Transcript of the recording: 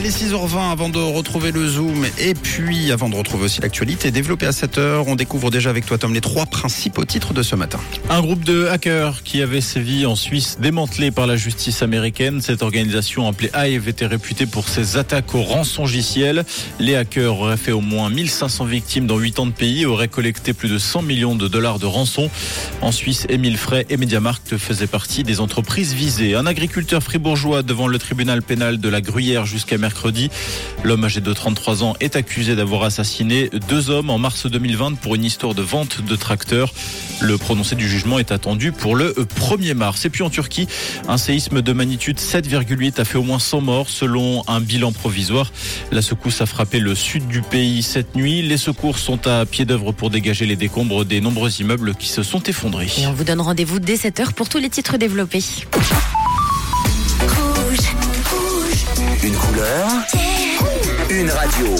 Allez, 6h20 avant de retrouver le Zoom et puis avant de retrouver aussi l'actualité développée à 7h. On découvre déjà avec toi, Tom, les trois principaux titres de ce matin. Un groupe de hackers qui avait sévi en Suisse démantelé par la justice américaine. Cette organisation appelée Hive était réputée pour ses attaques au rançongiciel. Les hackers auraient fait au moins 1500 victimes dans 8 ans de pays et auraient collecté plus de 100 millions de dollars de rançon. En Suisse, Émile Frey et Mediamarkt faisaient partie des entreprises visées. Un agriculteur fribourgeois devant le tribunal pénal de la Gruyère jusqu'à mercredi. L'homme âgé de 33 ans est accusé d'avoir assassiné deux hommes en mars 2020 pour une histoire de vente de tracteurs. Le prononcé du jugement est attendu pour le 1er mars. Et puis en Turquie, un séisme de magnitude 7,8 a fait au moins 100 morts selon un bilan provisoire. La secousse a frappé le sud du pays cette nuit. Les secours sont à pied d'œuvre pour dégager les décombres des nombreux immeubles qui se sont effondrés. Et on vous donne rendez-vous dès 7h pour tous les titres développés. Une radio.